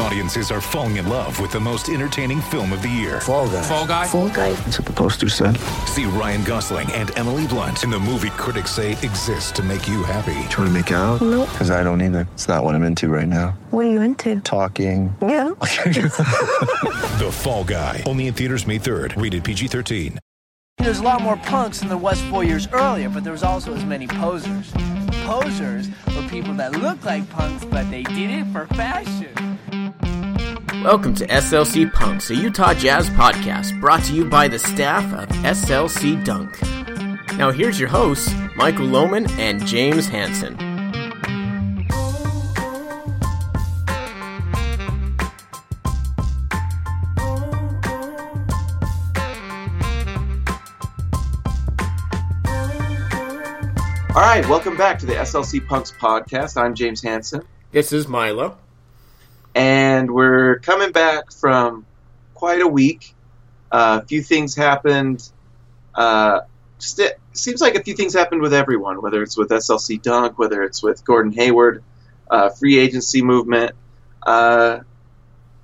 Audiences are falling in love with the most entertaining film of the year. Fall guy. Fall guy. Fall guy. That's what the poster said. See Ryan Gosling and Emily Blunt in the movie critics say exists to make you happy. Trying to make it out? Nope. Because I don't either. It's not what I'm into right now. What are you into? Talking. Yeah. The Fall Guy. Only in theaters May 3rd. Rated PG-13. There's a lot more punks than there was four years earlier, but there was also as many posers. Posers were people that look like punks, but they did it for fashion. Welcome to SLC Punks, a Utah Jazz podcast brought to you by the staff of SLC Dunk. Now here's your hosts, Michael Lohman and James Hanson. All right, welcome back to the SLC Punks podcast. I'm James Hansen, This is Milo. And we're coming back from quite a week. Uh, a few things happened. Uh, seems like a few things happened with everyone, whether it's with SLC Dunk, whether it's with Gordon Hayward, uh, free agency movement. Uh,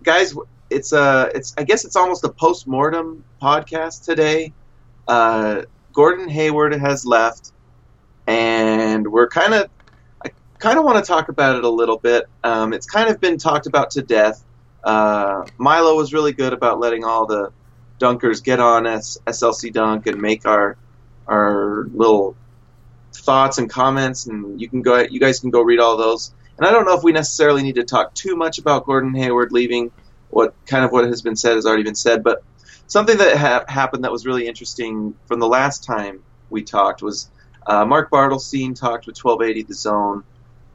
guys, it's a, it's I guess it's almost a post mortem podcast today. Uh, Gordon Hayward has left, and we're kind of kind of want to talk about it a little bit. Um, it's kind of been talked about to death. Uh, Milo was really good about letting all the dunkers get on S- SLC Dunk and make our our little thoughts and comments, and you can go you guys can go read all those. And I don't know if we necessarily need to talk too much about Gordon Hayward leaving. What kind of what has been said has already been said, but something that ha- happened that was really interesting from the last time we talked was uh, Mark Bartelstein talked with 1280 The Zone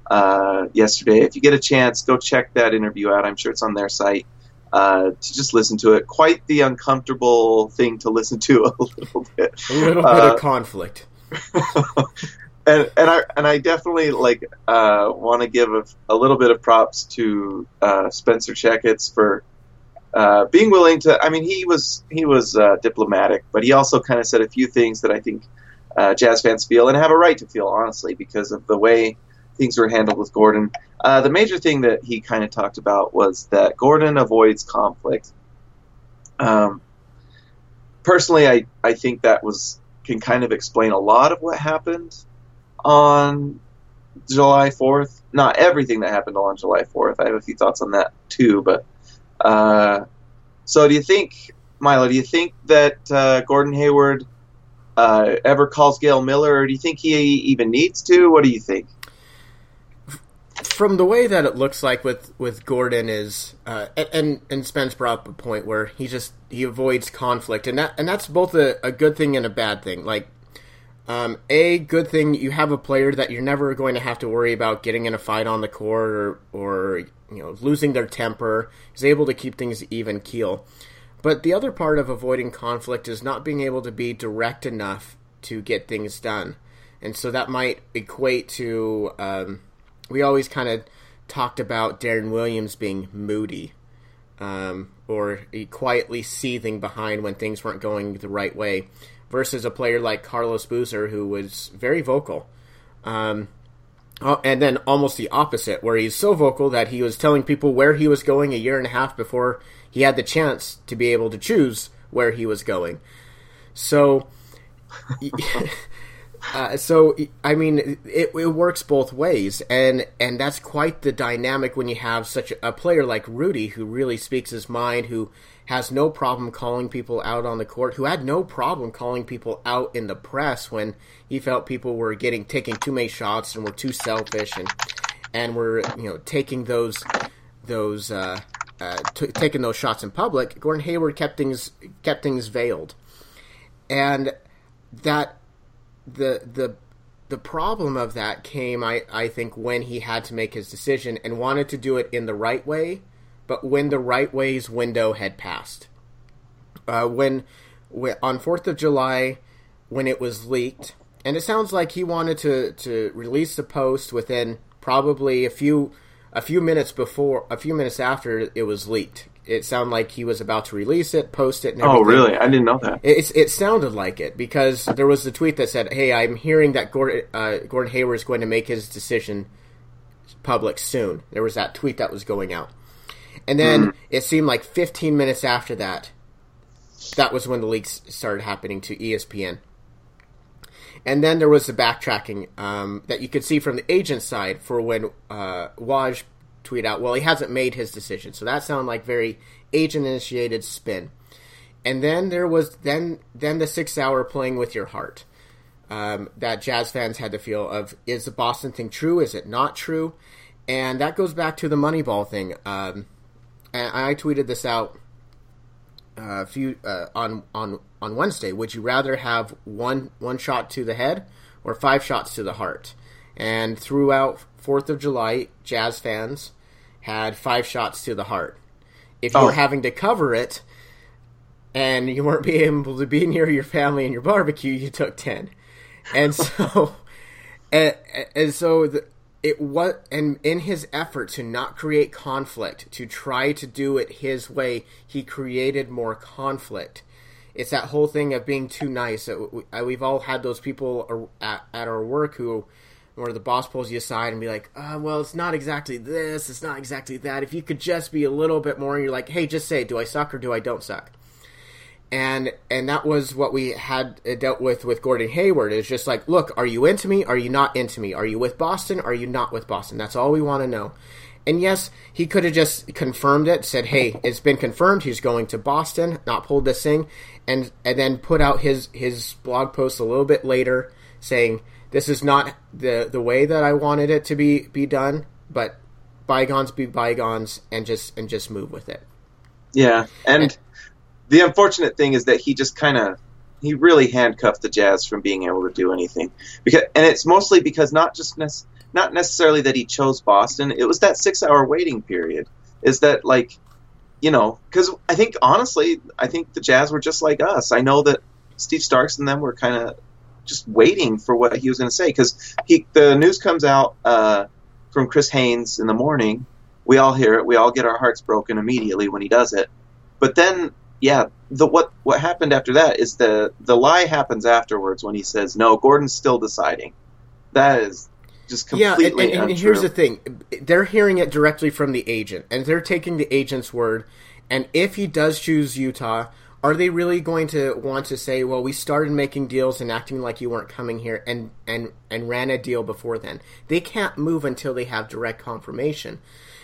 uh, yesterday. If you get a chance, go check that interview out. I'm sure it's on their site. Uh, to just listen to it, quite the uncomfortable thing to listen to a little bit. A little bit Uh, of conflict. and and I and I definitely like uh, want to give a, a little bit of props to uh, Spencer Checketts for uh, being willing to. I mean, he was he was uh, diplomatic, but he also kind of said a few things that I think uh, jazz fans feel and have a right to feel, honestly, because of the way things were handled with Gordon. Uh, the major thing that he kind of talked about was that Gordon avoids conflict. Um, personally, I, I think that was can kind of explain a lot of what happened on July 4th. Not everything that happened on July 4th. I have a few thoughts on that too. But uh, so, do you think, Milo? Do you think that uh, Gordon Hayward uh, ever calls Gail Miller, or do you think he even needs to? What do you think? From the way that it looks like with, with Gordon is, uh, and and Spence brought up a point where he just he avoids conflict, and that and that's both a, a good thing and a bad thing. Like, um, a good thing you have a player that you're never going to have to worry about getting in a fight on the court or or you know losing their temper. He's able to keep things even keel. But the other part of avoiding conflict is not being able to be direct enough to get things done, and so that might equate to. Um, we always kind of talked about Deron Williams being moody, um, or quietly seething behind when things weren't going the right way, versus a player like Carlos Boozer who was very vocal. Um, oh, and then almost the opposite, where he's so vocal that he was telling people where he was going a year and a half before he had the chance to be able to choose where he was going. So, uh, so I mean, it, it works both ways, and and that's quite the dynamic when you have such a, player like Rudy who really speaks his mind, who has no problem calling people out on the court, who had no problem calling people out in the press when he felt people were getting taking too many shots and were too selfish and and were you know taking those those uh, uh, t- taking those shots in public. Gordon Hayward kept things kept things veiled, and that the the the problem of that came, I, I think, when he had to make his decision and wanted to do it in the right way, but when the right way's window had passed. Uh, when, when on Fourth of July, when it was leaked, and it sounds like he wanted to, to release the post within probably a few a few minutes before a few minutes after it was leaked. It sounded like he was about to release it, post it. And Oh, really? I didn't know that. It, it sounded like it because there was a tweet that said, "Hey, I'm hearing that Gordon, uh, Gordon Hayward is going to make his decision public soon." There was that tweet that was going out, and then it seemed like 15 minutes after that, that was when the leaks started happening to ESPN. And then there was the backtracking um, that you could see from the agent side for when uh, Woj tweeted out, "Well, he hasn't made his decision," so that sounded like very agent-initiated spin. And then there was then then the six hour playing with your heart um, that jazz fans had to feel of is the boston thing true? Is it not true? And that goes back to the moneyball thing. Um, i tweeted this out uh, a few uh, on on on wednesday. Would you rather have one one shot to the head or five shots to the heart? And throughout fourth of july jazz fans had five shots to the heart if you Oh. were having to cover it and you weren't being able to be near your family and your barbecue, you took ten, and so, and, and so the, it was, and in his effort to not create conflict, to try to do it his way, he created more conflict. It's that whole thing of being too nice. We- We've all had those people at, at our work who, where the boss pulls you aside and be like, uh, "Well, it's not exactly this. It's not exactly that. If you could just be a little bit more," and you're like, "Hey, just say, do I suck or do I don't suck?" and and that was what we had uh, dealt with with Gordon Hayward. Is just like, look, are you into me? Are you not into me? Are you with Boston? Are you not with Boston? That's all we want to know. And yes, he could have just confirmed it, said, "Hey, it's been confirmed. He's going to Boston." Not pulled this thing, and and then put out his his blog post a little bit later saying, "This is not the the way that I wanted it to be be done, but bygones be bygones, and just and just move with it." Yeah, and the unfortunate thing is that he just kind of he really handcuffed the Jazz from being able to do anything because, and it's mostly because not just nec- not necessarily that he chose Boston. It was that six hour waiting period. Is that like, you know, because I think honestly, I think the Jazz were just like us. I know that Steve Starks and them were kind of just waiting for what he was going to say because he the news comes out uh, from Chris Haynes in the morning. We all hear it. We all get our hearts broken immediately when he does it. But then, yeah, the what what happened after that is the the lie happens afterwards when he says, "No, Gordon's still deciding." That is just Yeah, completely and, and, and here's the thing: they're hearing it directly from the agent, and they're taking the agent's word. And if he does choose Utah, are they really going to want to say, "Well, we started making deals and acting like you weren't coming here, and and and ran a deal before then"? They can't move until they have direct confirmation.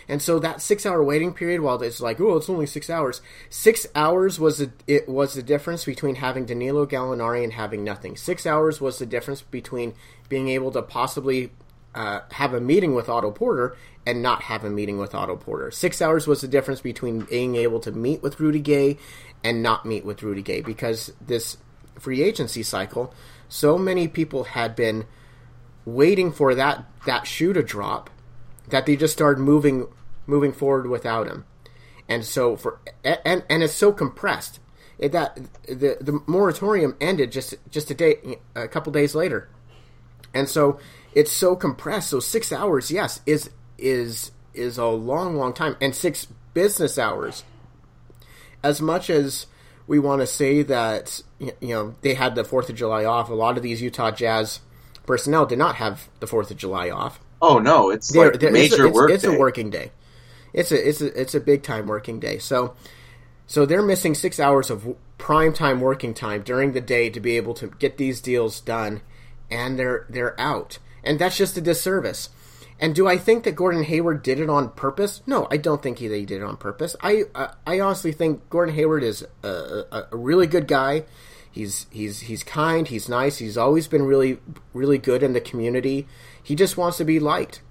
And so that six-hour waiting period, while it's like, oh, it's only six hours, six hours was the, it was the difference between having Danilo Gallinari and having nothing. Six hours was the difference between being able to possibly uh, have a meeting with Otto Porter and not have a meeting with Otto Porter. Six hours was the difference between being able to meet with Rudy Gay and not meet with Rudy Gay because this free agency cycle, so many people had been waiting for that that shoe to drop that they just started moving moving forward without him. And so for and and it's so compressed it, that the the moratorium ended just just a day a couple days later. And so it's so compressed. So 6 hours, yes, is is is a long long time and 6 business hours. As much as we want to say that you know they had the 4th of July off, a lot of these Utah Jazz personnel did not have the 4th of July off. oh no, it's There- like there- major it's a, work. It's, it's a working day. It's a it's a it's a big time working day. So so they're missing six hours of prime time working time during the day to be able to get these deals done, and they're they're out, and that's just a disservice. And do I think that Gordon Hayward did it on purpose? No, I don't think he, that he did it on purpose. I uh, I honestly think Gordon Hayward is a, a, a really good guy. He's he's he's kind. He's nice. He's always been really really good in the community. He just wants to be liked.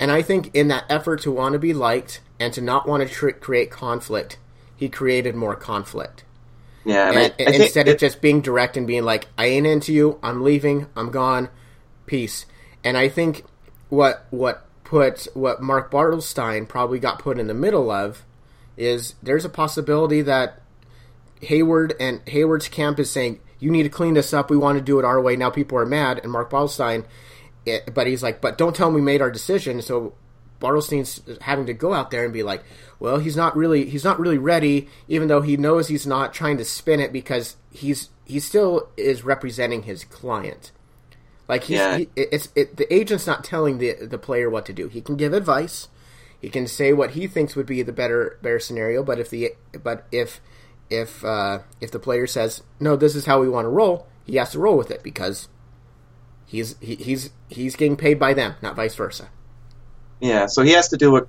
And I think in that effort to want to be liked and to not want to tr- create conflict, he created more conflict. Yeah, and And, I, I think instead of just being direct and being like, I ain't into you, I'm leaving, I'm gone, peace. And I think what what put what Mark Bartelstein probably got put in the middle of is there's a possibility that Hayward and Hayward's camp is saying you need to clean this up. We want to do it our way. Now people are mad, and Mark Bartelstein, it, eh, but he's like, but don't tell him we made our decision. So Bartelstein's having to go out there and be like, well, he's not really he's not really ready, even though he knows he's not trying to spin it because he's he still is representing his client. Like he's Yeah. he, it's it, the agent's not telling the the player what to do. He can give advice. He can say what he thinks would be the better better scenario. But if the but if if uh, if the player says no, this is how we want to roll, he has to roll with it because he's he, he's he's getting paid by them, not vice versa. Yeah, so he has to do what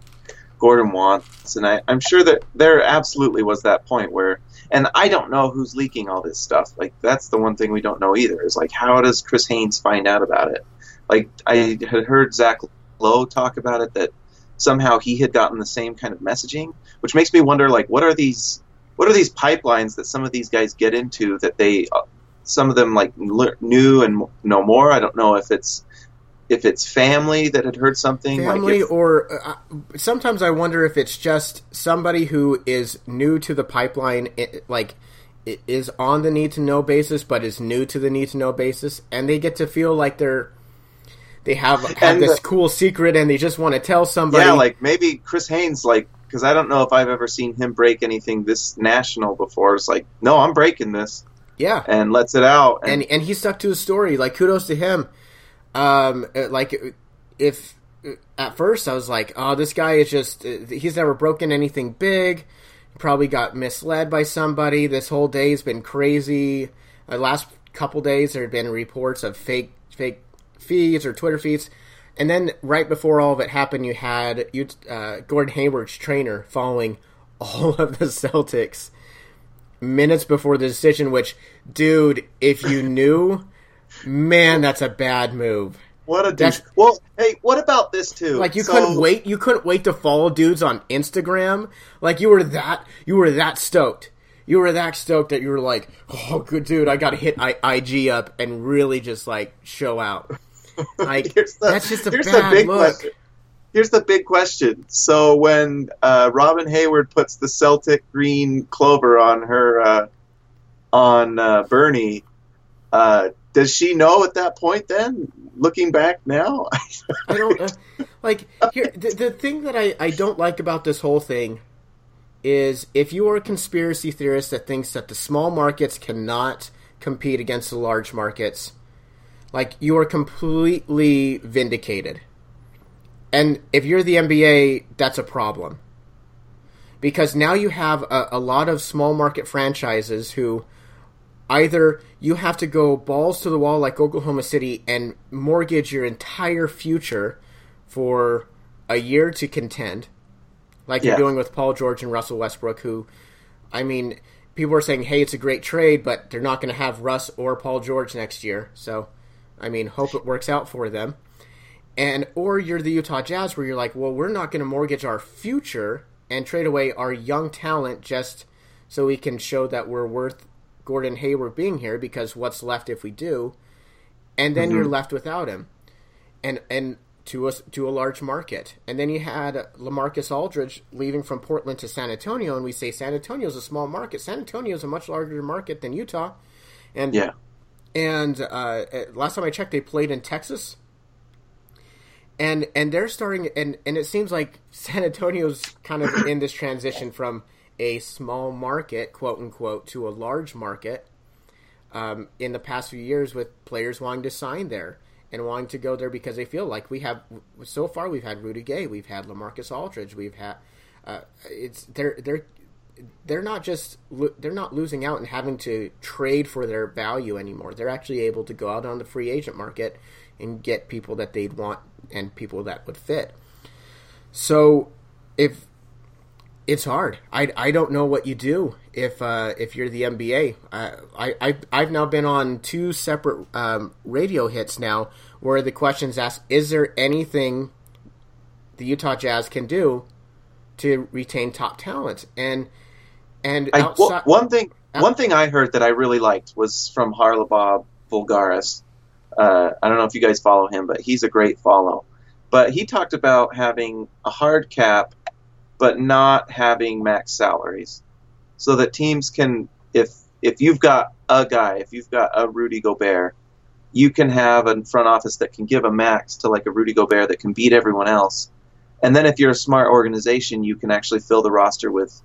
Gordon wants, and I, I'm sure that there absolutely was that point where, and I don't know who's leaking all this stuff. Like that's the one thing we don't know either. Is like how does Chris Haynes find out about it? Like I had heard Zach Lowe talk about it that somehow he had gotten the same kind of messaging, which makes me wonder like what are these what are these pipelines that some of these guys get into that they uh, some of them like knew and know more. I don't know if it's if it's family that had heard something family like if, or uh, sometimes i wonder if it's just somebody who is new to the pipeline i- like i- is on the need to know basis but is new to the need to know basis and they get to feel like they're they have have this the- cool secret and they just want to tell somebody Yeah, like maybe Chris Haynes, like, because I don't know if I've ever seen him break anything this national before. It's like, no, I'm breaking this, yeah and lets it out. And, and and he stuck to his story. Like kudos to him. Um, uh, like if uh, at first I was like, oh, this guy is just uh, he's never broken anything big. Probably got misled by somebody. This whole day's been crazy. The last couple days there had been reports of fake fake feeds or Twitter feeds. And then right before all of it happened, you had you uh, Gordon Hayward's trainer following all of the Celtics minutes before the decision. Which, dude, if you knew, man, that's a bad move. what a douche. Well, hey, what about this too? Like you So- couldn't wait. You couldn't wait to follow dudes on Instagram. Like you were that. You were that stoked. You were that stoked that you were like, oh, good dude, I got to hit I- IG up and really just like show out. Like the- that's just a here's the bad big look. question. Here's the big question. So when uh, Robyn Hayward puts the Celtic green clover on her uh, on uh, Bernie, uh, does she know at that point? Then, looking back now, I don't uh, like here. The, the thing that I, I don't like about this whole thing is if you are a conspiracy theorist that thinks that the small markets cannot compete against the large markets, like you are completely vindicated. And if you're the NBA, that's a problem. Because now you have a, a lot of small market franchises who either you have to go balls to the wall like Oklahoma City and mortgage your entire future for a year to contend, like Yeah. you're doing with Paul George and Russell Westbrook, who, I mean, people are saying, hey, it's a great trade, but they're not going to have Russ or Paul George next year. So, I mean, hope it works out for them. And, or you're the Utah Jazz where you're like, well, we're not going to mortgage our future and trade away our young talent just so we can show that we're worth Gordon Hayward being here because what's left if we do? And then you're left without him. And, and, to a, to a large market. And then you had Lamarcus Aldridge leaving from Portland to San Antonio, and we say San Antonio is a small market. San Antonio is a much larger market than Utah. And yeah, and uh, last time I checked, they played in Texas, and and they're starting, and and it seems like San Antonio's kind of in this transition from a small market, quote unquote, to a large market. Um, in the past few years, with players wanting to sign there and wanting to go there because they feel like we have so far we've had Rudy Gay, we've had Lamarcus Aldridge, we've had uh, it's they're they're they're not just they're not losing out and having to trade for their value anymore. They're actually able to go out on the free agent market and get people that they'd want and people that would fit. So if it's hard, I, I don't know what you do if uh, if you're the NBA. I, I I've, now been on two separate um, radio hits now where the questions asked: Is there anything the Utah Jazz can do to retain top talent? And and I, outside, one thing one thing I heard that I really liked was from Haralabos Voulgaris. Uh, I don't know if you guys follow him, but he's a great follow. But he talked about having a hard cap, but not having max salaries, so that teams can, if if you've got a guy, if you've got a Rudy Gobert, you can have a front office that can give a max to like a Rudy Gobert that can beat everyone else, And then if you're a smart organization, you can actually fill the roster with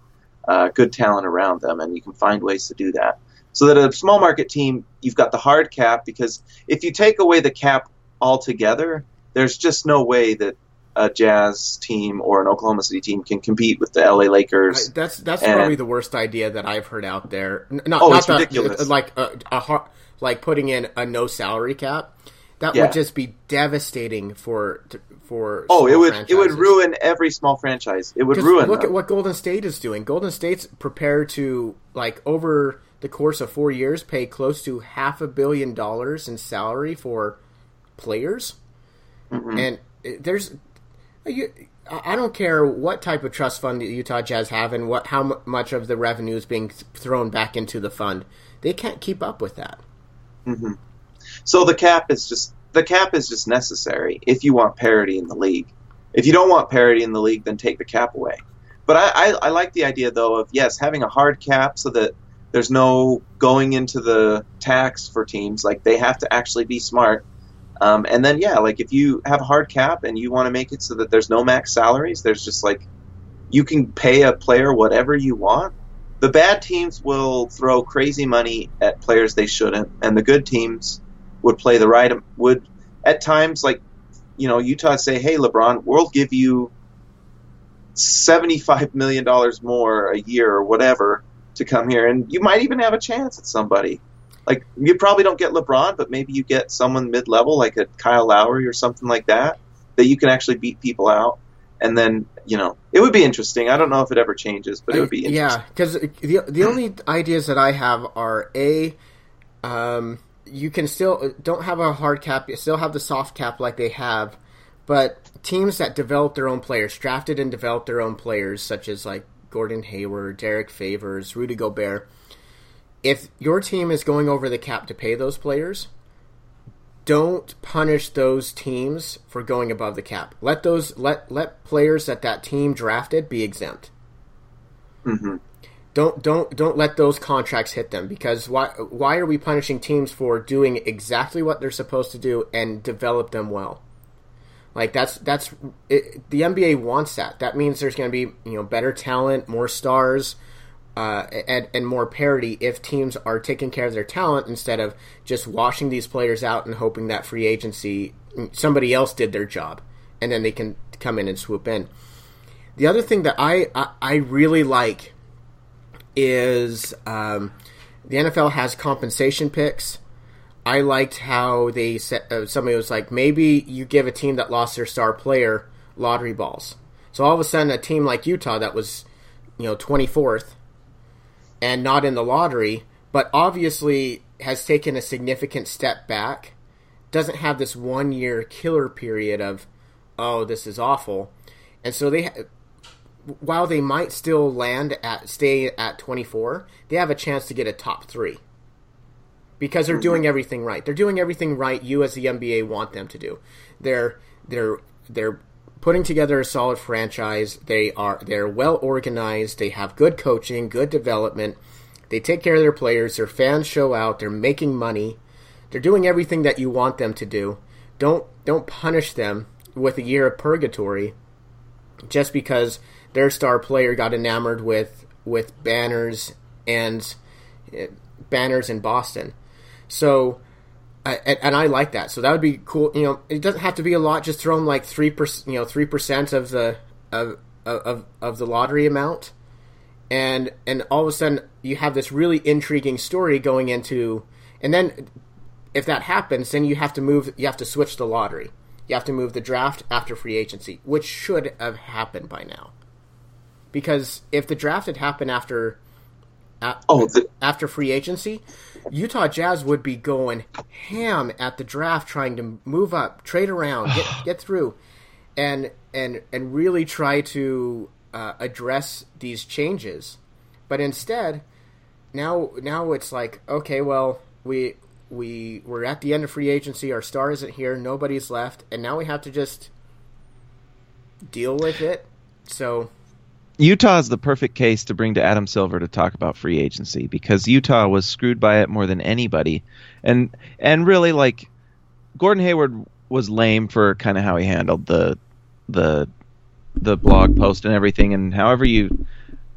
uh, good talent around them, and you can find ways to do that. So that a small market team, you've got the hard cap because if you take away the cap altogether, there's just no way that a Jazz team or an Oklahoma City team can compete with the LA Lakers. I- that's that's And- probably the worst idea that I've heard out there. Not, Oh, not it's that- ridiculous. Like a, a like putting in a no salary cap. That Yeah. would just be devastating for for. Oh, it would it would ruin every small franchise. It would ruin Look them. at what Golden State is doing. Golden State's prepared to like over the course of four years pay close to half a billion dollars in salary for players, Mm-hmm. and there's you, I don't care what type of trust fund the Utah Jazz have and what how much of the revenue is being thrown back into the fund. They can't keep up with that. Mm-hmm. So the cap is just the cap is just necessary if you want parity in the league. If you don't want parity in the league, then take the cap away. But I, I, I like the idea though of yes having a hard cap so that there's no going into the tax for teams like they have to actually be smart. Um, and then yeah, like if you have a hard cap and you want to make it so that there's no max salaries, there's just like you can pay a player whatever you want. The bad teams will throw crazy money at players they shouldn't, and the good teams would play the right would at times like you know Utah say, "Hey LeBron, we'll give you seventy-five million dollars more a year or whatever to come here, and you might even have a chance at somebody." Like you probably don't get LeBron, but maybe you get someone mid-level like a Kyle Lowry or something like that that you can actually beat people out, and then you know it would be interesting. I don't know if it ever changes, but it would be interesting. Yeah, because the the only ideas that I have are a, um, you can still don't have a hard cap, you still have the soft cap like they have, but teams that develop their own players, drafted and develop their own players, such as like Gordon Hayward, Derrick Favors, Rudy Gobert. If your team is going over the cap to pay those players, don't punish those teams for going above the cap. Let those let let players that that team drafted be exempt. hmm Don't don't don't let those contracts hit them because why why are we punishing teams for doing exactly what they're supposed to do and develop them well? Like that's that's it, the NBA wants that. That means there's going to be you know better talent, more stars, uh, and and more parity if teams are taking care of their talent instead of just washing these players out and hoping that free agency somebody else did their job and then they can come in and swoop in. The other thing that I I, I really like is um, the NFL has compensation picks. I liked how they said uh, somebody was like maybe you give a team that lost their star player lottery balls. So all of a sudden, a team like Utah that was you know twenty fourth and not in the lottery, but obviously has taken a significant step back, doesn't have this one year killer period of oh this is awful, and so they. While they might still land at stay at 24, they have a chance to get a top 3 because they're doing everything right. They're doing everything right you as the NBA want them to do. They're they're they're putting together a solid franchise. They are they're well organized. They have good coaching, good development. They take care of their players. Their fans show out. They're making money. They're doing everything that you want them to do. Don't don't punish them with a year of purgatory just because their star player got enamored with with banners and uh, banners in Boston. So, I, and, and I like that. So that would be cool. You know, it doesn't have to be a lot. Just throw them like three percent. You know, three percent of the of, of of the lottery amount, and and all of a sudden you have this really intriguing story going into, and then if that happens, then you have to move. You have to switch the lottery. You have to move the draft after free agency, which should have happened by now. Because if the draft had happened after a- Oh, the, after free agency, Utah Jazz would be going ham at the draft, trying to move up, trade around, get get through, and and and really try to uh, address these changes. But instead, now now it's like okay, well we we we're at the end of free agency. Our star isn't here. Nobody's left, and now we have to just deal with it. So Utah is the perfect case to bring to Adam Silver to talk about free agency because Utah was screwed by it more than anybody, and and really like Gordon Hayward was lame for kind of how he handled the the the blog post and everything, and however you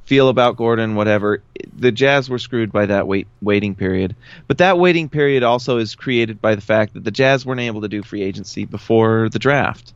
feel about Gordon, whatever, the Jazz were screwed by that wait waiting period. But that waiting period also is created by the fact that the Jazz weren't able to do free agency before the draft.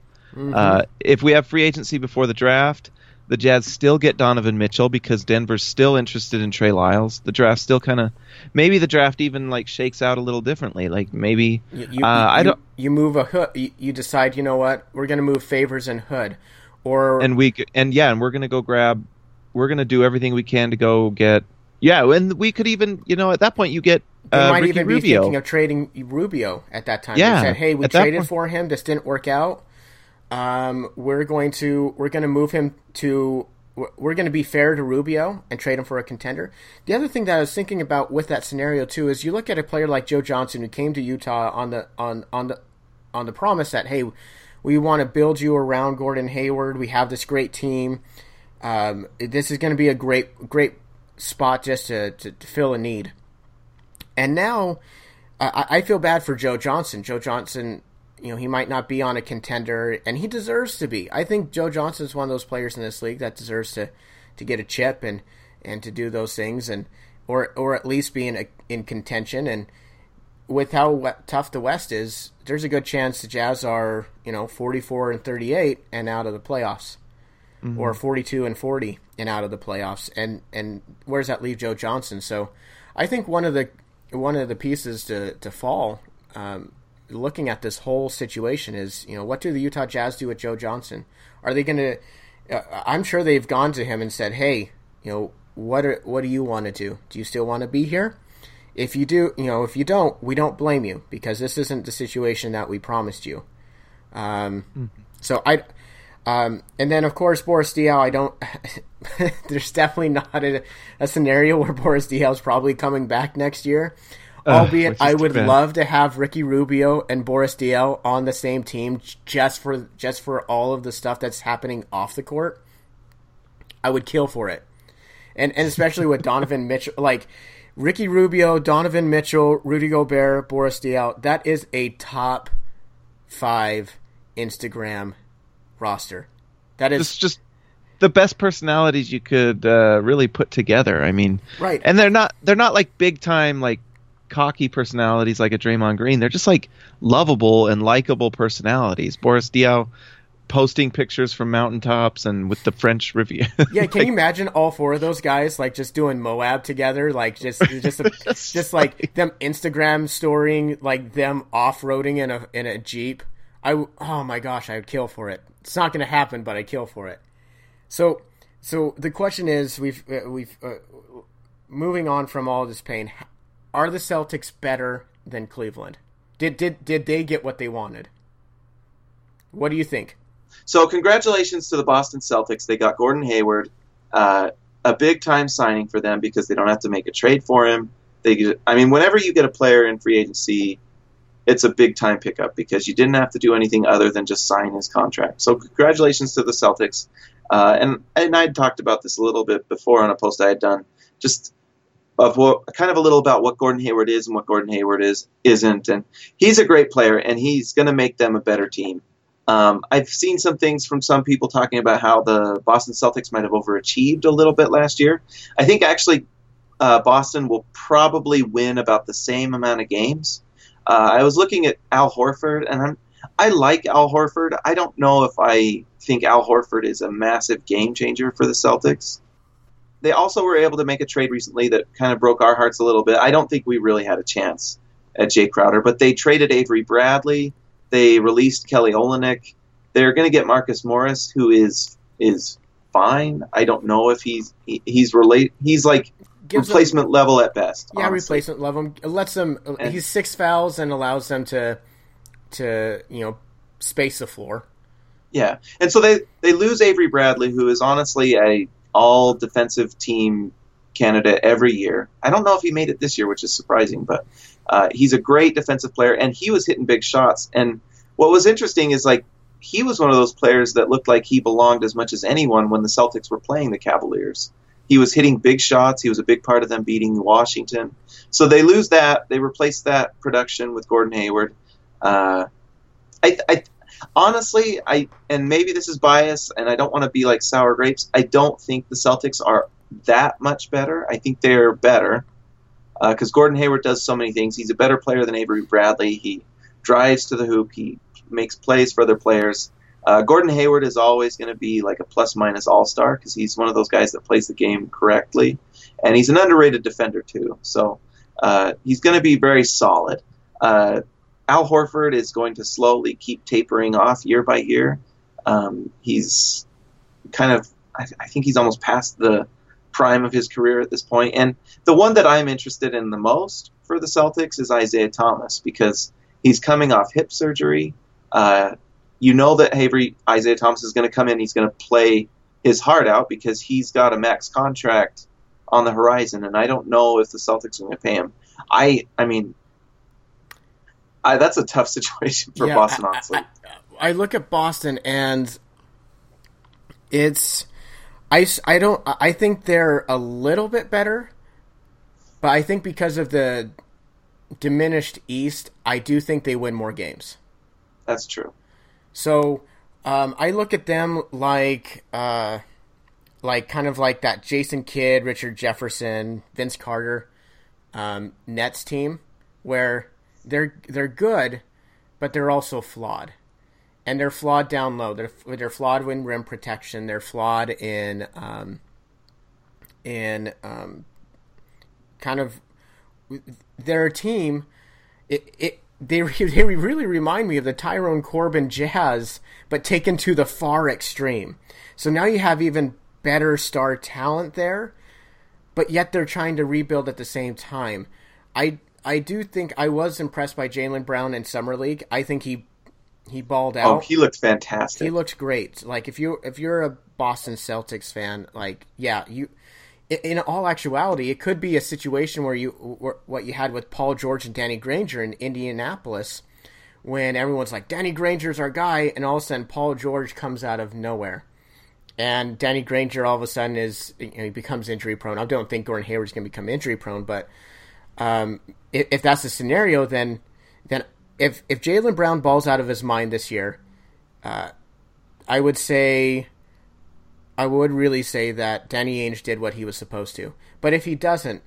Uh, if we have free agency before the draft, the Jazz still get Donovan Mitchell because Denver's still interested in Trey Lyles. The draft still kind of maybe the draft even like shakes out a little differently. Like maybe You, you, uh, I don't. You move a hood. You, you decide. You know what? We're going to move favors and hood, or and we and yeah, and we're gonna go grab. We're gonna do everything we can to go get. Yeah, and we could even, you know, at that point you get they uh, might Ricky even be Rubio. thinking of trading Rubio at that time. Yeah, said, "Hey, we traded for him. This didn't work out. Um, we're going to we're going to move him to." we're- going to be fair to Rubio and trade him for a contender. The other thing that I was thinking about with that scenario too is you look at a player like Joe Johnson who came to Utah on the on on the on the promise that hey, we want to build you around Gordon Hayward. We have this great team. Um, this is going to be a great great spot just to, to, to fill a need. And now I, I feel bad for Joe Johnson. Joe Johnson, you know, he might not be on a contender, and he deserves to be. I think Joe Johnson is one of those players in this league that deserves to, to get a chip and, and to do those things, and or or at least be in a, in contention. And with how tough the West is, there's a good chance the Jazz are you know 44 and 38 and out of the playoffs, or 42 and 40 and out of the playoffs. And and where does that leave Joe Johnson? So I think one of the one of the pieces to to fall. Um, looking at this whole situation is you know what do the Utah Jazz do with Joe Johnson? Are they going to? Uh, I'm sure they've gone to him and said, "Hey, you know what? Are, what do you want to do? Do you still want to be here? If you do, you know, if you don't, we don't blame you because this isn't the situation that we promised you." Um, So I, um, and then of course Boris Diaw. I don't. there's definitely not a, a scenario where Boris Diaw is probably coming back next year. Albeit, I would love to have Ricky Rubio and Boris Diaw on the same team just for just for all of the stuff that's happening off the court. I would kill for it, and and especially with Donovan Mitchell, like Ricky Rubio, Donovan Mitchell, Rudy Gobert, Boris Diaw. That is a top five Instagram roster. That is It's just the best personalities you could uh, really put together. I mean, Right. And they're not they're not like big time like cocky personalities like a Draymond Green. They're just like lovable and likable personalities. Boris Diaw posting pictures from mountaintops and with the French Riviera. Yeah, can you imagine all four of those guys like just doing Moab together, like just just a, just like them Instagram storying, like them off roading in a in a jeep. I oh my gosh, I would kill for it. It's not going to happen, but I kill for it. So so the question is, we've uh, we've uh, moving on from all this pain. Are the Celtics better than Cleveland? Did did did they get what they wanted? What do you think? So congratulations to the Boston Celtics. They got Gordon Hayward, uh, a big time signing for them because they don't have to make a trade for him. They, I mean, whenever you get a player in free agency, it's a big time pickup because you didn't have to do anything other than just sign his contract. So congratulations to the Celtics. Uh, and and I talked about this a little bit before on a post I had done, just of what kind of a little about what Gordon Hayward is and what Gordon Hayward is isn't. And he's a great player, and he's going to make them a better team. Um, I've seen some things from some people talking about how the Boston Celtics might have overachieved a little bit last year. I think actually uh, Boston will probably win about the same amount of games. Uh, I was looking at Al Horford, and I'm, I like Al Horford. I don't know if I think Al Horford is a massive game changer for the Celtics. They also were able to make a trade recently that kind of broke our hearts a little bit. I don't think we really had a chance at Jae Crowder, but they traded Avery Bradley. They released Kelly Olynyk. They're going to get Marcus Morris, who is is fine. I don't know if he's he, he's relate. He's like Gives them- replacement level at best. Yeah, honestly. replacement level lets them. And- he's six fouls and allows them to to you know space the floor. Yeah, and so they they lose Avery Bradley, who is honestly a all defensive team candidate every year. I don't know if he made it this year, which is surprising, but uh, he's a great defensive player, and he was hitting big shots. And what was interesting is like he was one of those players that looked like he belonged as much as anyone when the Celtics were playing the Cavaliers. He was hitting big shots. He was a big part of them beating Washington. So they lose that. They replace that production with Gordon Hayward. Uh, I, I honestly, I and maybe this is bias, and I don't want to be like sour grapes. I don't think the Celtics are that much better. I think they're better because uh, Gordon Hayward does so many things. He's a better player than Avery Bradley. He drives to the hoop. He makes plays for other players. Uh, Gordon Hayward is always going to be like a plus minus all star because he's one of those guys that plays the game correctly, and he's an underrated defender too. So uh, he's going to be very solid. Uh, Al Horford is going to slowly keep tapering off year by year. Um, he's kind of, I, I, think he's almost past the prime of his career at this point. And the one that I'm interested in the most for the Celtics is Isaiah Thomas because he's coming off hip surgery. Uh, you know that Avery Isaiah Thomas is going to come in. He's going to play his heart out because he's got a max contract on the horizon, and I don't know if the Celtics are going to pay him. I, I mean, I, that's a tough situation for yeah, Boston. Honestly, I, I, look at Boston and it's I, I don't I think they're a little bit better, but I think because of the diminished East, I do think they win more games. That's true. So um, I look at them like uh, like kind of like that Jason Kidd, Richard Jefferson, Vince Carter um, Nets team, where they're they're good, but they're also flawed, and they're flawed down low. They're they're flawed in rim protection. They're flawed in um, in um, kind of they're a team. It, it they they really remind me of the Tyrone Corbin Jazz, but taken to the far extreme. So now you have even better star talent there, but yet they're trying to rebuild at the same time. I I do think I was impressed by Jaylen Brown in summer league. I think he he balled oh, out. Oh, he looked fantastic. He looked great. Like if you if you're a Boston Celtics fan, like yeah, you in all actuality, it could be a situation where you what you had with Paul George and Danny Granger in Indianapolis, when everyone's like Danny Granger's our guy, and all of a sudden Paul George comes out of nowhere, and Danny Granger all of a sudden is you know, he becomes injury prone. I don't think Gordon Hayward's going to become injury prone, but um, if, if, that's the scenario, then then if if Jaylen Brown balls out of his mind this year, uh, I would say I would really say that Danny Ainge did what he was supposed to. But if he doesn't,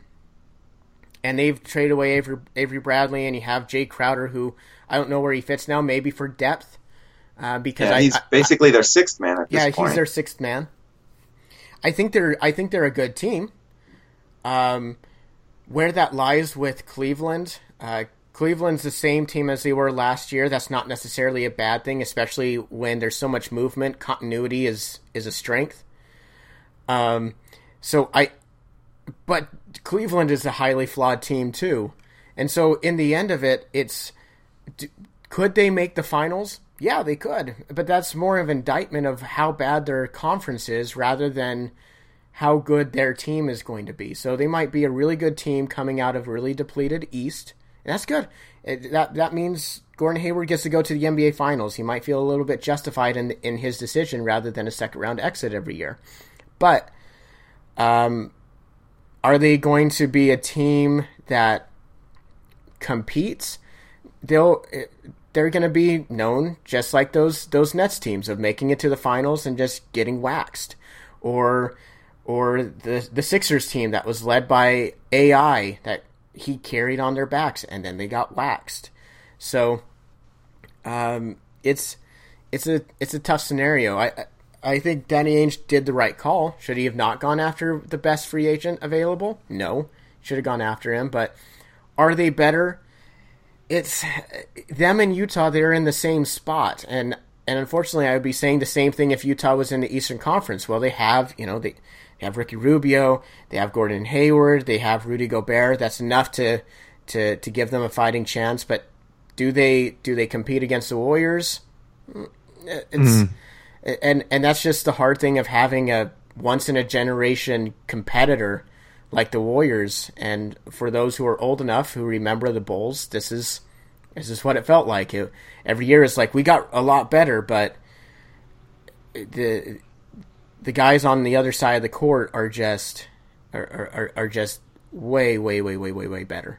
and they've traded away Avery, Avery Bradley, and you have Jae Crowder, who I don't know where he fits now, maybe for depth, uh, because yeah, I, he's I, basically their sixth man. At yeah, point. he's their sixth man. I think they're I think they're a good team. Um, where that lies with Cleveland, uh, Cleveland's the same team as they were last year. That's not necessarily a bad thing, especially when there's so much movement. Continuity is is a strength. Um, so I, but Cleveland is a highly flawed team too, and so in the end of it, it's could they make the finals? Yeah, they could, but that's more of indictment of how bad their conference is rather than how good their team is going to be. So they might be a really good team coming out of really depleted East and that's good. It, that that means Gordon Hayward gets to go to the NBA Finals. He might feel a little bit justified in in his decision rather than a second round exit every year. But um, are they going to be a team that competes? They'll they're going to be known just like those those Nets teams of making it to the finals and just getting waxed, or or the the Sixers team that was led by AI that he carried on their backs, and then they got waxed. So, um, it's it's a it's a tough scenario. I I think Danny Ainge did the right call. Should he have not gone after the best free agent available? No, should have gone after him. But are they better? It's them and Utah. They're in the same spot, and and unfortunately, I would be saying the same thing if Utah was in the Eastern Conference. Well, they have you know they they have Ricky Rubio, they have Gordon Hayward, they have Rudy Gobert. That's enough to to to give them a fighting chance. But do they do they compete against the Warriors? It's mm. and and that's just the hard thing of having a once in a generation competitor like the Warriors. And for those who are old enough who remember the Bulls, this is this is what it felt like. It, every year it's like we got a lot better, but the the guys on the other side of the court are just are, are, are just way way way way way way better.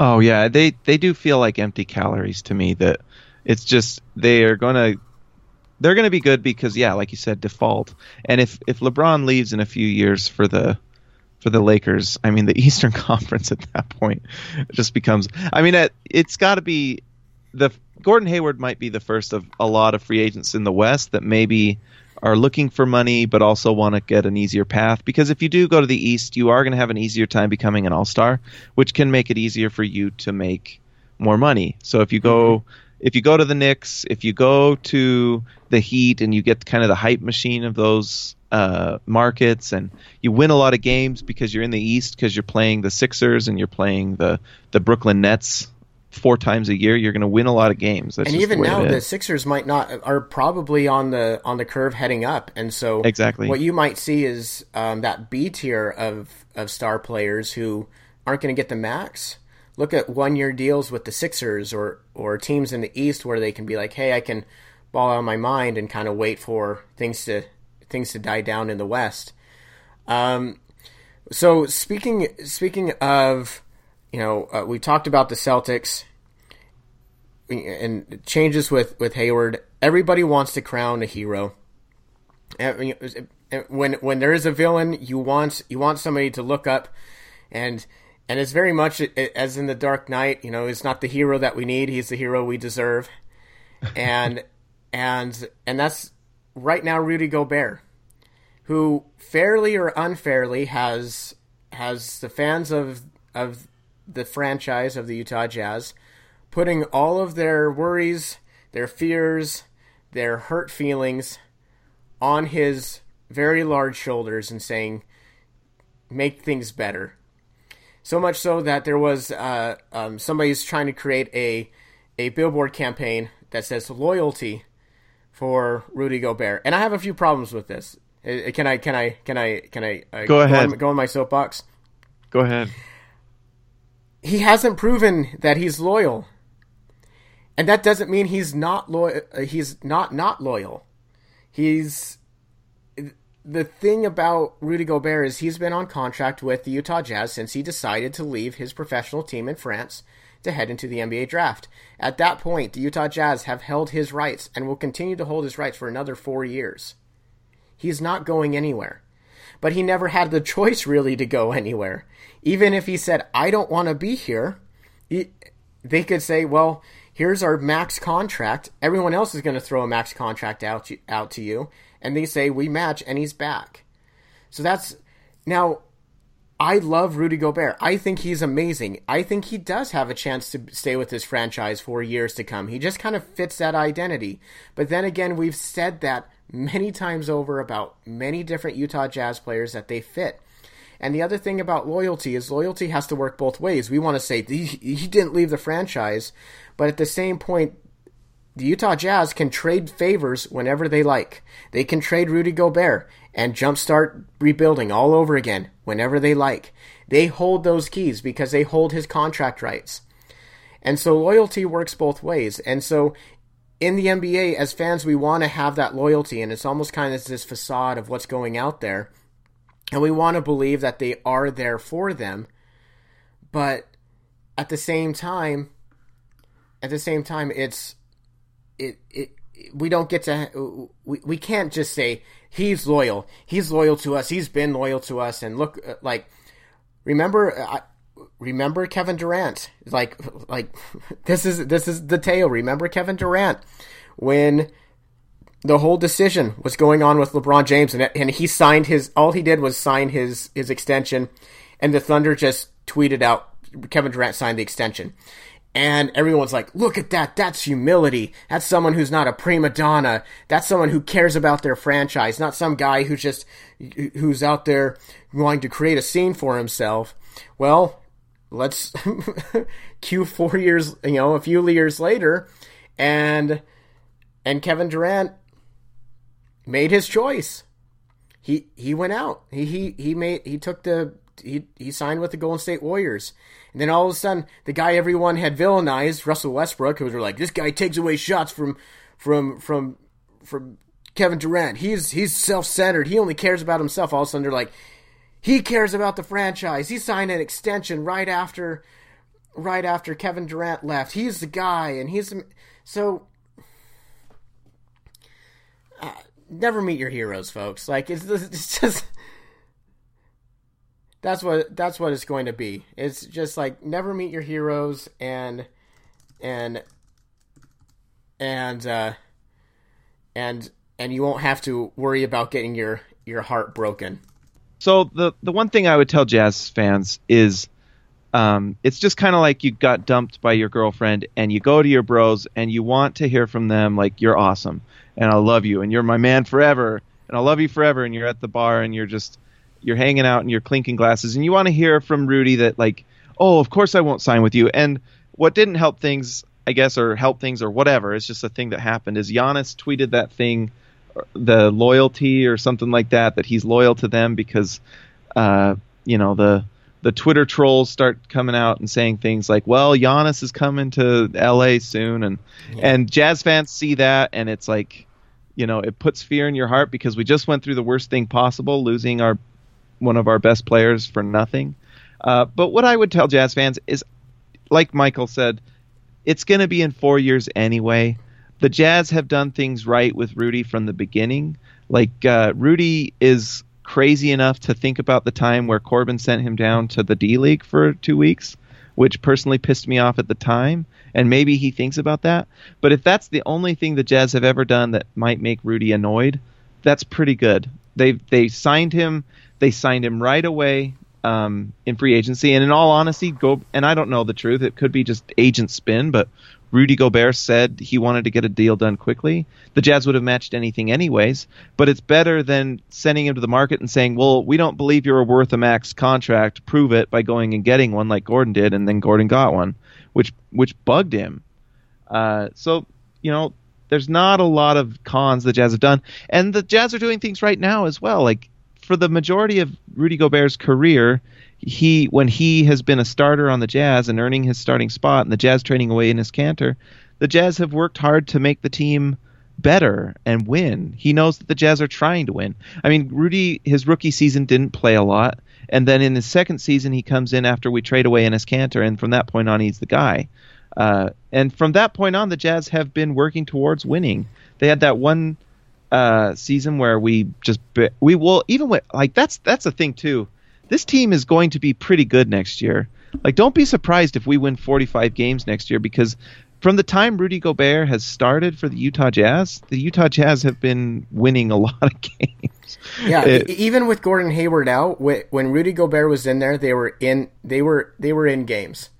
Oh yeah, they they do feel like empty calories to me. That It's just they are to they're to be good because yeah, like you said, default. And if if LeBron leaves in a few years for the for the Lakers, I mean the Eastern Conference at that point just becomes. I mean, it, it's got to be the Gordon Hayward might be the first of a lot of free agents in the West that maybe are looking for money but also want to get an easier path because if you do go to the East, you are going to have an easier time becoming an All Star, which can make it easier for you to make more money. So if you go if you go to the Knicks, if you go to the Heat and you get kind of the hype machine of those uh, markets and you win a lot of games because you're in the East because you're playing the Sixers and you're playing the the Brooklyn Nets four times a year, you're going to win a lot of games. That's and even the now, the. Sixers might not are probably on the on the curve heading up, and so Exactly. what you might see is um, that B tier of of star players who aren't going to get the max. Look at one year deals with the Sixers or or teams in the East where they can be like, hey, I can ball out my mind and kind of wait for things to things to die down in the West. Um, so speaking speaking of, you know, uh, we talked about the Celtics and changes with with Hayward. Everybody wants to crown a hero. When when there is a villain, you want you want somebody to look up, and and it's very much as in the Dark Knight. You know, he's not the hero that we need; he's the hero we deserve. And and and that's right now Rudy Gobert, who fairly or unfairly has has the fans of of the franchise of the Utah Jazz putting all of their worries, their fears, their hurt feelings on his very large shoulders and saying, make things better. So much so that there was uh, um, somebody's trying to create a a billboard campaign that says loyalty for Rudy Gobert, and I have a few problems with this. Uh, Can I? Can I? Can I? Can I? Uh, Go ahead. on, go on my soapbox. Go ahead. He hasn't proven that he's loyal. And that doesn't mean he's not loyal. Uh, he's not not loyal. He's the thing about Rudy Gobert is he's been on contract with the Utah Jazz since he decided to leave his professional team in France to head into the NBA draft. At that point, the Utah Jazz have held his rights and will continue to hold his rights for another 4 years. He's not going anywhere. But he never had the choice really to go anywhere. Even if he said, "I don't want to be here," he, they could say, "Well, here's our max contract. Everyone else is going to throw a max contract out to, out to you, and they say we match, and he's back. So that's now. I love Rudy Gobert. I think he's amazing. I think he does have a chance to stay with this franchise for years to come. He just kind of fits that identity. But then again, we've said that many times over about many different Utah Jazz players that they fit. And the other thing about loyalty is loyalty has to work both ways. We want to say he, he didn't leave the franchise, but at the same point, the Utah Jazz can trade Favors whenever they like. They can trade Rudy Gobert and jumpstart rebuilding all over again whenever they like. They hold those keys because they hold his contract rights. And so loyalty works both ways. And so in the NBA, as fans, we want to have that loyalty, and it's almost kind of this facade of what's going out there. And we want to believe that they are there for them. But at the same time, at the same time, it's it it we don't get to we, we can't just say he's loyal he's loyal to us he's been loyal to us and look uh, like remember uh, remember Kevin Durant like like this is this is the tale remember Kevin Durant when the whole decision was going on with LeBron James and and he signed his all he did was sign his his extension and the Thunder just tweeted out Kevin Durant signed the extension and everyone's like, look at that. That's humility. That's someone who's not a prima donna. That's someone who cares about their franchise, not some guy who's just, who's out there wanting to create a scene for himself. Well, let's cue four years, you know, a few years later, and, and Kevin Durant made his choice. He, he went out. He, he, he made, he took the, he, he signed with the Golden State Warriors. And then all of a sudden, the guy everyone had villainized, Russell Westbrook, who was like, this guy takes away shots from from from from Kevin Durant. He's he's self centered. He only cares about himself. All of a sudden, they're like, he cares about the franchise. He signed an extension right after right after Kevin Durant left. He's the guy, and he's so uh, never meet your heroes, folks. Like it's, it's just that's what that's what it's going to be. It's just like never meet your heroes and and and uh, and and you won't have to worry about getting your your heart broken. So the the one thing I would tell Jazz fans is, um, it's just kind of like you got dumped by your girlfriend, and you go to your bros, and you want to hear from them like you're awesome, and I love you, and you're my man forever, and I love you forever, and you're at the bar, and you're just you're hanging out, and you're clinking glasses, and you want to hear from Rudy that like, oh, of course I won't sign with you, and what didn't help things, I guess, or help things or whatever, it's just a thing that happened. Is Giannis tweeted that thing the loyalty or something like that that he's loyal to them because uh, you know the the Twitter trolls start coming out and saying things like, "Well, Giannis is coming to L.A. soon," and yeah. and Jazz fans see that, and it's like, you know, it puts fear in your heart because we just went through the worst thing possible, losing our one of our best players for nothing. Uh, but what I would tell Jazz fans is, like Michael said, it's going to be in four years anyway the Jazz have done things right with Rudy from the beginning. Like uh, Rudy is crazy enough to think about the time where Corbin sent him down to the D League for two weeks, which personally pissed me off at the time. And maybe he thinks about that. But if that's the only thing the Jazz have ever done that might make Rudy annoyed, that's pretty good. They they signed him. They signed him right away um, in free agency. And in all honesty, go and I don't know the truth. It could be just agent spin, but Rudy Gobert said he wanted to get a deal done quickly, the Jazz would have matched anything anyways. But it's better than sending him to the market and saying, "Well, we don't believe you're worth a max contract. Prove it by going and getting one like Gordon did." And then Gordon got one, which which bugged him. Uh, so you know, there's not a lot of cons the Jazz have done, and the Jazz are doing things right now as well. Like for the majority of Rudy Gobert's career, he when he has been a starter on the Jazz and earning his starting spot, and the Jazz trading away Enes Kanter, the Jazz have worked hard to make the team better and win. He knows that the Jazz are trying to win. I mean, Rudy, his rookie season didn't play a lot, and then in his second season, he comes in after we trade away Enes Kanter, and from that point on, he's the guy. Uh, and from that point on, the Jazz have been working towards winning. They had that one uh, season where we just we will even with like that's that's the thing too this team is going to be pretty good next year. Like, don't be surprised if we win 45 games next year because from the time Rudy Gobert has started for the Utah Jazz, the Utah Jazz have been winning a lot of games. Yeah, it, even with Gordon Hayward out, when Rudy Gobert was in there, they were in they were they were in games,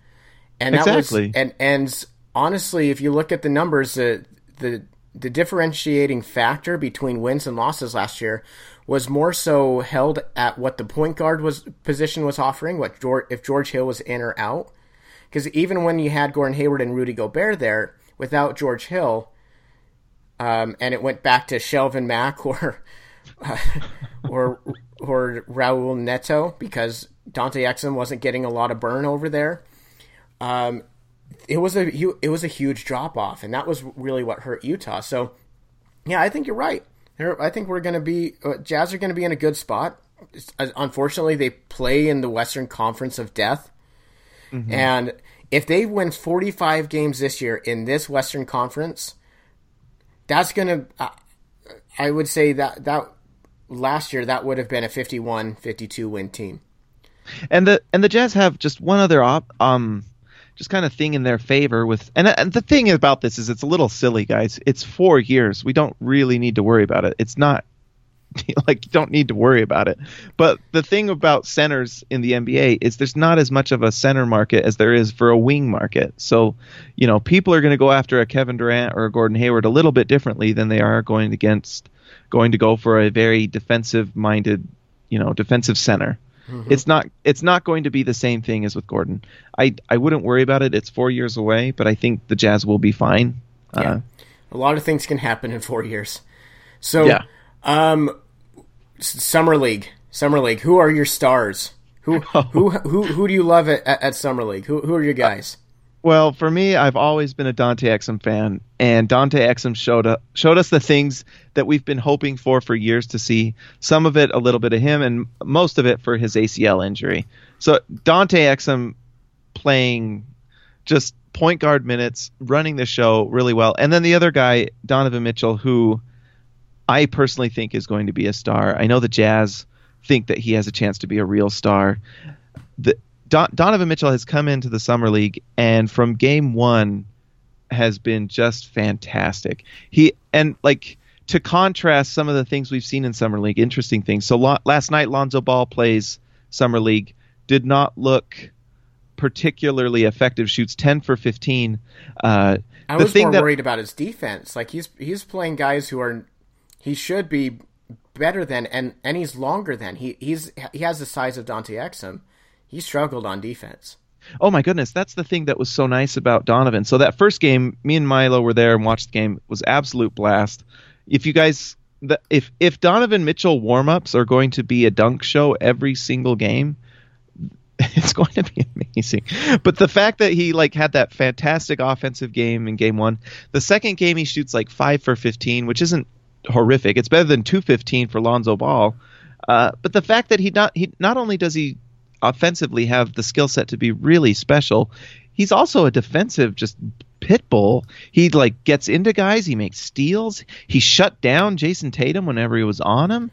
and that exactly. was and and honestly, if you look at the numbers, the the the differentiating factor between wins and losses last year was more so held at what the point guard was position was offering, what George, if George Hill was in or out. Because even when you had Gordon Hayward and Rudy Gobert there, without George Hill, um, and it went back to Shelvin Mack or uh, or or Raul Neto because Dante Exum wasn't getting a lot of burn over there. Um, it was a it was a huge drop off, and that was really what hurt Utah. So, yeah, I think you're right. I think we're going to be uh, Jazz are going to be in a good spot. Uh, unfortunately, they play in the Western Conference of Death, mm-hmm. and if they win 45 games this year in this Western Conference, that's going to. Uh, I would say that that last year that would have been a 51-52 win team. And the and the Jazz have just one other op, um just kind of thing in their favor with and, and the thing about this is it's a little silly guys. It's four years. We don't really need to worry about it. It's not like you don't need to worry about it. But the thing about centers in the nba is there's not as much of a center market as there is for a wing market. So you know people are going to go after a kevin durant or a gordon hayward a little bit differently than they are going against going to go for a very defensive minded you know defensive center Mm-hmm. It's not it's not going to be the same thing as with Gordon. I I wouldn't worry about it. It's four years away, but I think the Jazz will be fine. Yeah. Uh, a lot of things can happen in four years. So yeah. Um, summer league, summer league. Who are your stars? Who who who who do you love at, at summer league? Who who are your guys? Well, for me, I've always been a Dante Exum fan, and Dante Exum showed up, showed us the things that we've been hoping for for years to see. Some of it, a little bit of him, and most of it for his ACL injury. So Dante Exum playing just point guard minutes, running the show really well, and then the other guy, Donovan Mitchell, who I personally think is going to be a star. I know the Jazz think that he has a chance to be a real star. The, Don, Donovan Mitchell has come into the summer league and from game one has been just fantastic. He and like to contrast some of the things we've seen in summer league, interesting things. So lo- last night, Lonzo Ball plays summer league, did not look particularly effective. Shoots ten for fifteen. Uh, I the was thing more that- worried about his defense. Like he's he's playing guys who are he should be better than and and he's longer than he he's he has the size of Dante Exum. He struggled on defense. Oh my goodness, that's the thing that was so nice about Donovan. So that first game, me and Milo were there and watched the game. It was absolute blast. If you guys, if if Donovan Mitchell warm ups are going to be a dunk show every single game, it's going to be amazing. But the fact that he like had that fantastic offensive game in game one, the second game he shoots like five for fifteen, which isn't horrific. It's better than two fifteen for Lonzo Ball. Uh, but the fact that he not he not only does he offensively have the skill set to be really special, he's also a defensive just pit bull. He like gets into guys, he makes steals. He shut down Jayson Tatum whenever he was on him.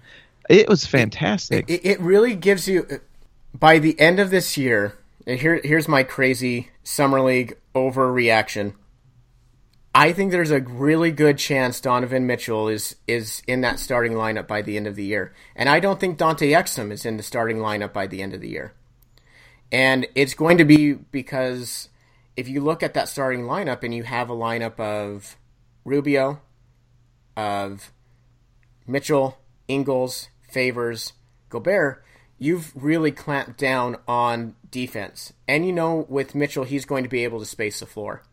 It was fantastic. It, it really gives you by the end of this year. and Here here's my crazy summer league overreaction. I think there's a really good chance Donovan Mitchell is is in that starting lineup by the end of the year, and I don't think Dante Exum is in the starting lineup by the end of the year. And it's going to be because if you look at that starting lineup and you have a lineup of Rubio, of Mitchell, Ingles, Favors, Gobert, you've really clamped down on defense. And you know, with Mitchell, he's going to be able to space the floor.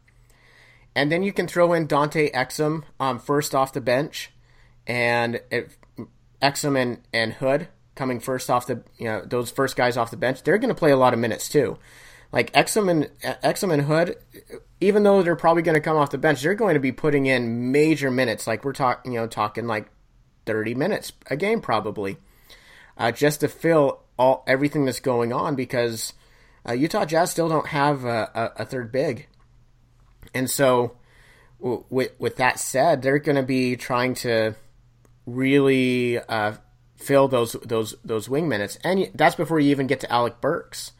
And then you can throw in Dante Exum um, first off the bench, and it, Exum and, and Hood coming first off the you know those first guys off the bench. They're going to play a lot of minutes too. Like Exum and Exum and Hood, even though they're probably going to come off the bench, they're going to be putting in major minutes. Like we're talking, you know, talking like thirty minutes a game probably, uh, just to fill all everything that's going on because uh, Utah Jazz still don't have a, a, a third big. And so, with with that said, they're going to be trying to really uh, fill those those those wing minutes, and that's before you even get to Alec Burks.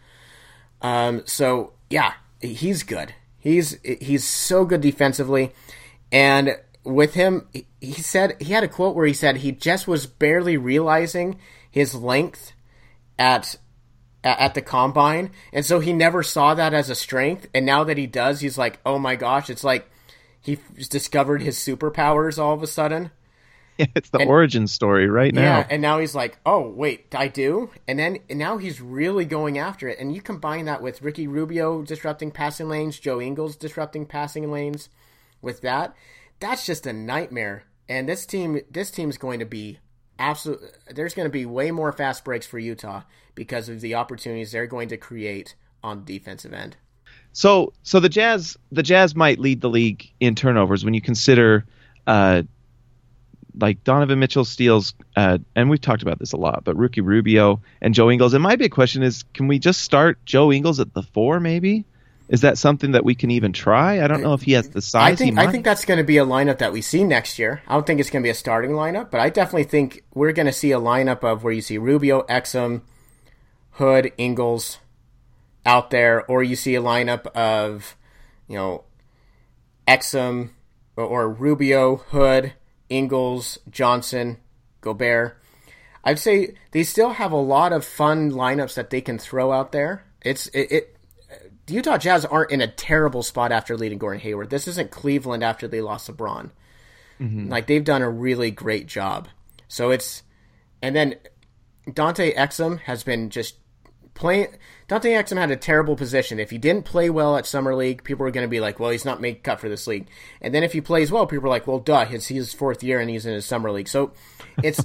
Um, so yeah, he's good. He's he's so good defensively, and with him, he- said he had a quote where he said he just was barely realizing his length at at the combine, and so he never saw that as a strength. And now that he does, he's like, "Oh my gosh!" It's like he discovered his superpowers all of a sudden. it's the and- origin story right now. Yeah, and now he's like, "Oh wait, I do," and then and now he's really going after it. And you combine that with Ricky Rubio disrupting passing lanes, Joe Ingles disrupting passing lanes. With that, that's just a nightmare. And this team, this team's going to be absolute. There's going to be way more fast breaks for Utah because of the opportunities they're going to create on the defensive end. So so the Jazz the Jazz might lead the league in turnovers when you consider uh like Donovan Mitchell steals uh and we've talked about this a lot, but Ricky Rubio and Joe Ingles. And my big question is can we just start Joe Ingles at the four maybe? Is that something that we can even try? I don't know if he has the size I think I think that's going to be a lineup that we see next year. I don't think it's going to be a starting lineup, but I definitely think we're going to see a lineup of where you see Rubio, Exum, Hood, Ingles out there, or you see a lineup of you know Exum or, or Rubio, Hood, Ingles, Johnson, Gobert. I'd say they still have a lot of fun lineups that they can throw out there. It's it, it the Utah Jazz aren't in a terrible spot after leading Gordon Hayward. This isn't Cleveland after they lost LeBron. Mm-hmm. Like they've done a really great job. So it's and then Dante Exum has been just playing. Dante Exum had a terrible position. If he didn't play well at summer league, people were going to be like, "Well, he's not made cut for this league." And then if he plays well, people are like, "Well, duh, it's his fourth year and he's in his summer league." So it's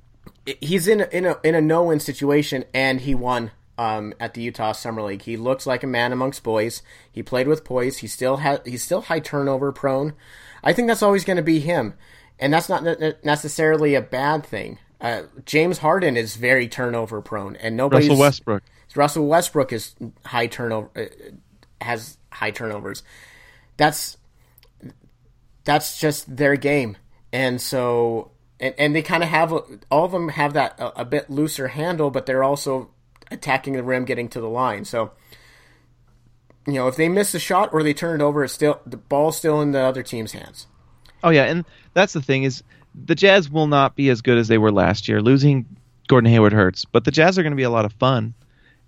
he's in in a in a no win situation, and he won um, at the Utah Summer League. He looks like a man amongst boys. He played with poise. He still has he's still high turnover prone. I think that's always going to be him, and that's not ne- necessarily a bad thing. Uh, James Harden is very turnover prone, and nobody's Russell Westbrook. Russell Westbrook is high turnover uh, has high turnovers. That's that's just their game, and so and and they kind of have a, all of them have that a, a bit looser handle, but they're also attacking the rim, getting to the line. So you know, if they miss the shot or they turn it over, it's still the ball's still in the other team's hands. Oh yeah, and that's the thing is the Jazz will not be as good as they were last year. Losing Gordon Hayward hurts, but the Jazz are going to be a lot of fun.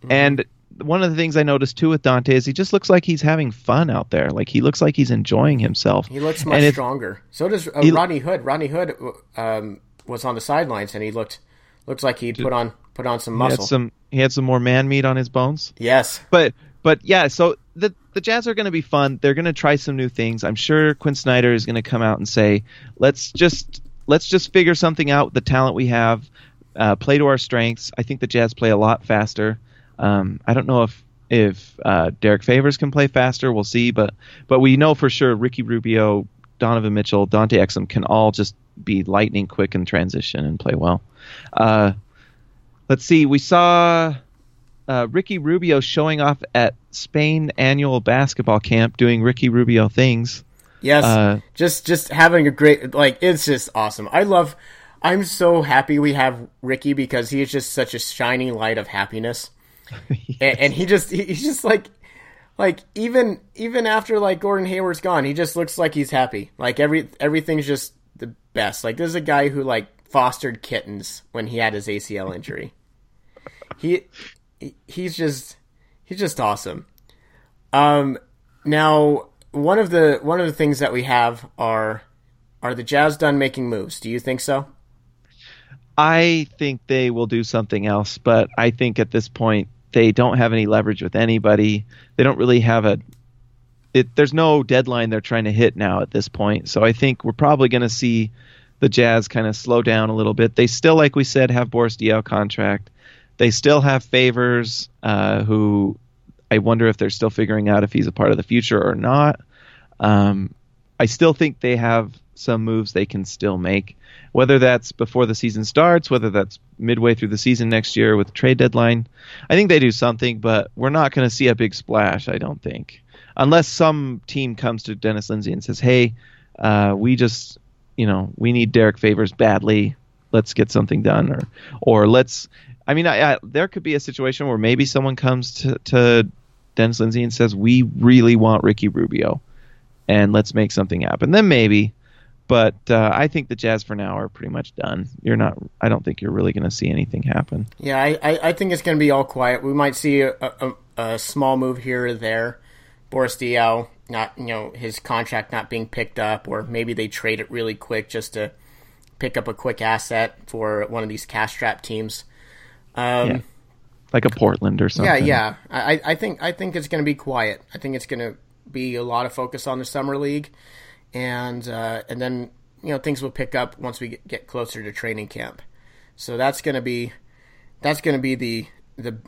Mm-hmm. And one of the things I noticed too with Dante is he just looks like he's having fun out there. Like he looks like he's enjoying himself. He looks much if- stronger. So does uh, He- Rodney Hood. Rodney Hood um, was on the sidelines and he looked looks like he'd put on put on some He had muscle. some he had some more man meat on his bones. yes. But but yeah, so the the Jazz are going to be fun. They're going to try some new things. I'm sure Quin Snyder is going to come out and say, "Let's just let's just figure something out. with The talent we have, uh, play to our strengths." I think the Jazz play a lot faster. Um, I don't know if if uh, Derrick Favors can play faster. We'll see, but but we know for sure Ricky Rubio, Donovan Mitchell, Dante Exum can all just be lightning quick in transition and play well. Uh, let's see. We saw uh, Ricky Rubio showing off at Spain annual basketball camp doing Ricky Rubio things. Yes. Uh, just just having a great like it's just awesome. I love I'm so happy we have Ricky because he is just such a shining light of happiness. and, and he just he- he's just like like even even after like Gordon Hayward's gone, he just looks like he's happy. Like every everything's just the best. Like there's a guy who like fostered kittens when he had his ACL injury. He he- he's just he's just awesome. Um now one of the one of the things that we have are are the Jazz done making moves? Do you think so? I think they will do something else, but I think at this point they don't have any leverage with anybody. They don't really have a. It, there's no deadline they're trying to hit now at this point, so I think we're probably going to see the Jazz kind of slow down a little bit. They still, like we said, have Boris Diaw contract. They still have Favors, uh, who I wonder if they're still figuring out if he's a part of the future or not. Um, I still think they have some moves they can still make, whether that's before the season starts, whether that's midway through the season next year with trade deadline. I think they do something, but we're not going to see a big splash. I don't think, unless some team comes to Dennis Lindsey and says, "Hey, uh, we just, you know, we need Derrick Favors badly. Let's get something done," or, or let's. I mean, I, I, there could be a situation where maybe someone comes to, to Dennis Lindsey and says, "We really want Ricky Rubio." and let's make something happen. Then maybe, but uh, I think the Jazz for now are pretty much done. You're not. I don't think you're really going to see anything happen. Yeah, I, I, I think it's going to be all quiet. We might see a, a, a small move here or there. Boris Diaw, not you know his contract not being picked up, or maybe they trade it really quick just to pick up a quick asset for one of these cash trap teams. Um, Yeah. Like a Portland or something. Yeah, yeah. I, I think I think it's going to be quiet. I think it's going to be a lot of focus on the summer league, and uh, and then you know things will pick up once we get, get closer to training camp. So that's going to be that's going to be the the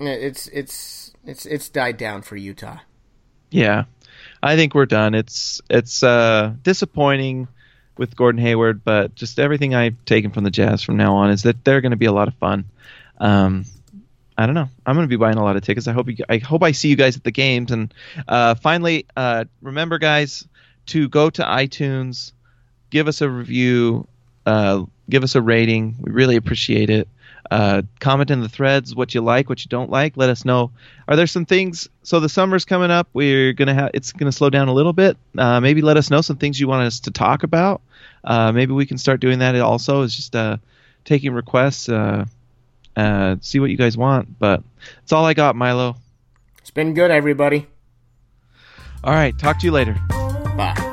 it's it's it's it's died down for Utah. Yeah, I think we're done. It's it's uh, disappointing with Gordon Hayward, but just everything I've taken from the Jazz from now on is that they're going to be a lot of fun. Um, I don't know. I'm going to be buying a lot of tickets. I hope you. I hope I see you guys at the games. And uh, finally, uh, remember, guys, to go to iTunes, give us a review, uh, give us a rating. We really appreciate it. Uh, comment in the threads what you like, what you don't like. Let us know. Are there some things? So the summer's coming up. We're gonna have. It's gonna slow down a little bit. Uh, maybe let us know some things you want us to talk about. Uh, maybe we can start doing that. Also, is just uh, taking requests. Uh, uh, see what you guys want. But that's all I got, Milo. It's been good, everybody. All right. Talk to you later. Bye.